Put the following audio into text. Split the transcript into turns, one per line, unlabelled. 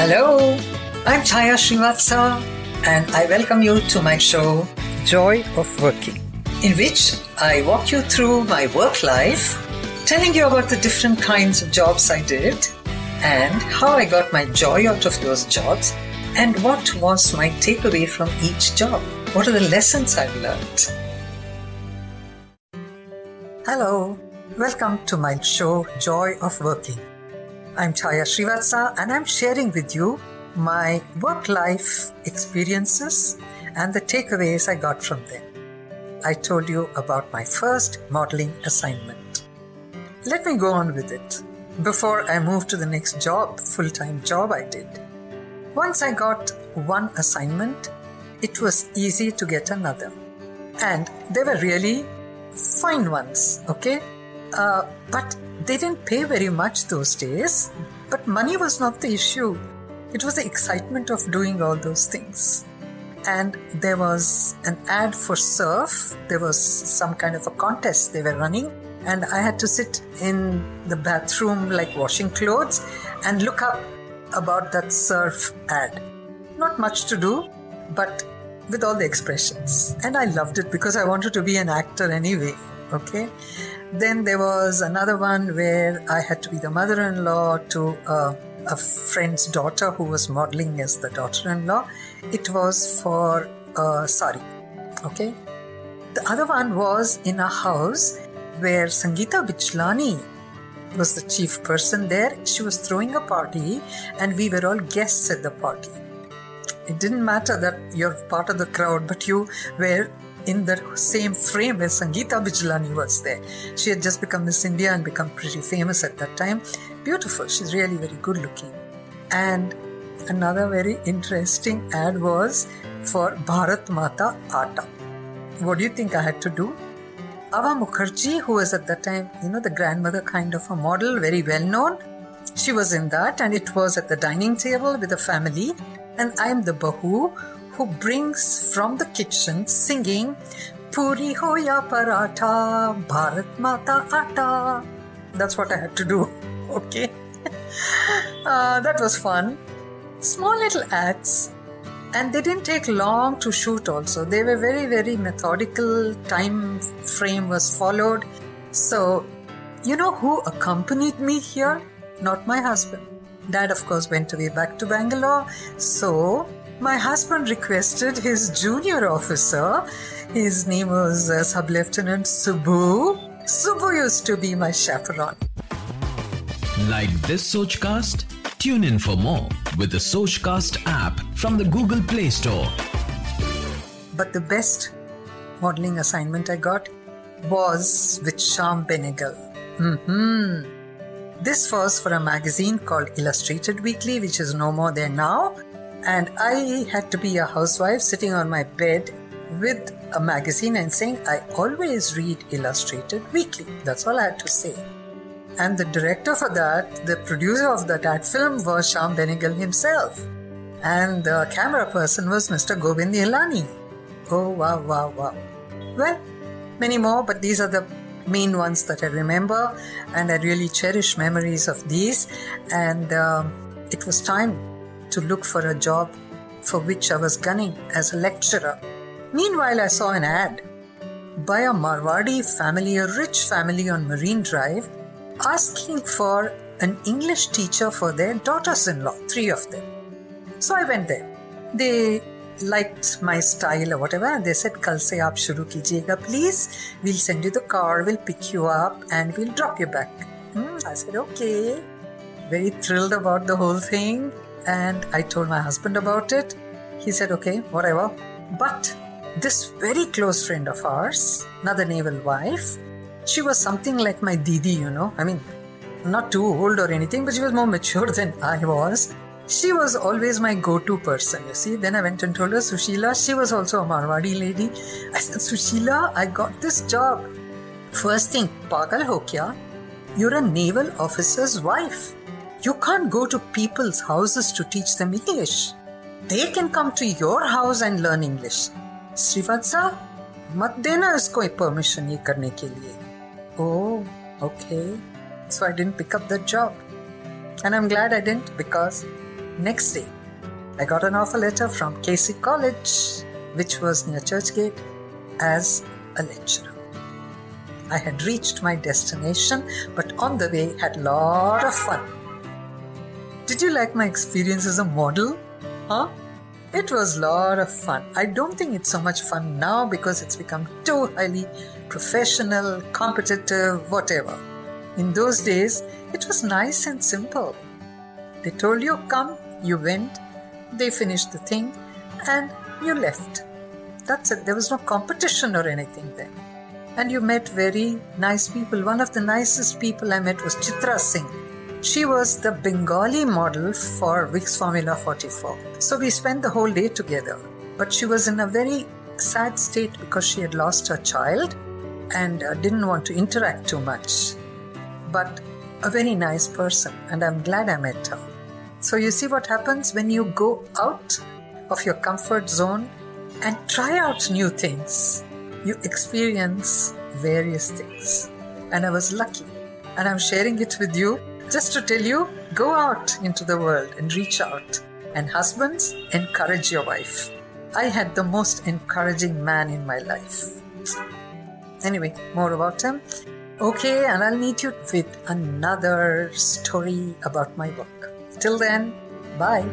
Hello, I'm Chaya Srivatsa and I welcome you to my show Joy of Working, in which I walk you through my work life, telling you about the different kinds of jobs I did and how I got my joy out of those jobs and what was my takeaway from each job. What are the lessons I've learned? Hello, welcome to my show Joy of Working. I'm Chaya Srivatsa and I'm sharing with you my work life experiences and the takeaways I got from them. I told you about my first modeling assignment. Let me go on with it before I move to the next job, full time job I did. Once I got one assignment, it was easy to get another. And they were really fine ones, okay? Uh, but they didn't pay very much those days, but money was not the issue. It was the excitement of doing all those things. And there was an ad for surf. There was some kind of a contest they were running. And I had to sit in the bathroom, like washing clothes, and look up about that surf ad. Not much to do, but with all the expressions. And I loved it because I wanted to be an actor anyway. Okay. Then there was another one where I had to be the mother in law to uh, a friend's daughter who was modeling as the daughter in law. It was for sari. Okay. The other one was in a house where Sangeeta Bijlani was the chief person there. She was throwing a party, and we were all guests at the party. It didn't matter that you're part of the crowd, but you were in the same frame as Sangeeta Bijlani was there. She had just become Miss India and become pretty famous at that time. Beautiful. She's really very good looking. And another very interesting ad was for Bharat Mata Atta. What do you think I had to do? Ava Mukherjee, who was at that time, you know, the grandmother kind of a model, very well known, she was in that, and it was at the dining table with the family. And I'm the Bahu who brings from the kitchen singing Puri hoya paratha, Bharat Mata Atta. That's what I had to do. Okay. uh, that was fun. Small little acts. And they didn't take long to shoot also. They were very, very methodical. Time frame was followed. So, you know who accompanied me here? Not my husband. Dad, of course, went away back to Bangalore. So, my husband requested his junior officer. His name was uh, Sub Lieutenant Subbu. Subbu used to be my chaperone.
Like this Sochcast? Tune in for more with the Sochcast app from the Google Play Store.
But the best modeling assignment I got was with Shyam Benegal. hmm This was for a magazine called Illustrated Weekly, which is no more there now. And I had to be a housewife sitting on my bed with a magazine and saying, I always read Illustrated Weekly. That's all I had to say. And the director for that, the producer of that ad film was Shyam Benegal himself. And the camera person was Mr. Govind Nihalani. Oh, wow, wow, wow. Well, many more, but these are the main ones that I remember. And I really cherish memories of these. And um, it was time to look for a job for which I was gunning as a lecturer. Meanwhile, I saw an ad by a Marwadi family, a rich family on Marine Drive, asking for an English teacher for their daughters in law, three of them. So I went there. They liked my style or whatever. They said, Kal se aap shuru kijiyega, please. We'll send you the car, we'll pick you up, and we'll drop you back. Hmm, I said, okay. Very thrilled about the whole thing. And I told my husband about it. He said, okay, whatever. But this very close friend of ours, another naval wife, she was something like my Didi, you know. I mean, not too old or anything, but she was more mature than I was. She was always my go to person, you see. Then I went and told her, Sushila, she was also a Marwadi lady. I said, Sushila, I got this job. First thing, pagal ho kya? You're a naval officer's wife. You can't go to people's houses to teach them English. They can come to your house and learn English. Srivatsa mat देना isko permission ये करने ke liye. Oh, okay. So I didn't pick up that job. And I'm glad I didn't because next day I got an offer letter from K.C. College, which was near Churchgate, as a lecturer. I had reached my destination, but on the way had lot of fun. Did you like my experience as a model? Huh? It was a lot of fun. I don't think it's so much fun now because it's become too highly professional, competitive, whatever. In those days, it was nice and simple. They told you come, you went, they finished the thing, and you left. That's it. There was no competition or anything then. And you met very nice people. One of the nicest people I met was Chitra Singh. She was the Bengali model for Vicks Formula 44. So we spent the whole day together. But she was in a very sad state because she had lost her child and uh, didn't want to interact too much. But a very nice person, and I'm glad I met her. So, you see what happens when you go out of your comfort zone and try out new things. You experience various things. And I was lucky. And I'm sharing it with you just to tell you go out into the world and reach out. And husbands, encourage your wife. I had the most encouraging man in my life. Anyway, more about him. Okay, and I'll meet you with another story about my work. Till then, bye.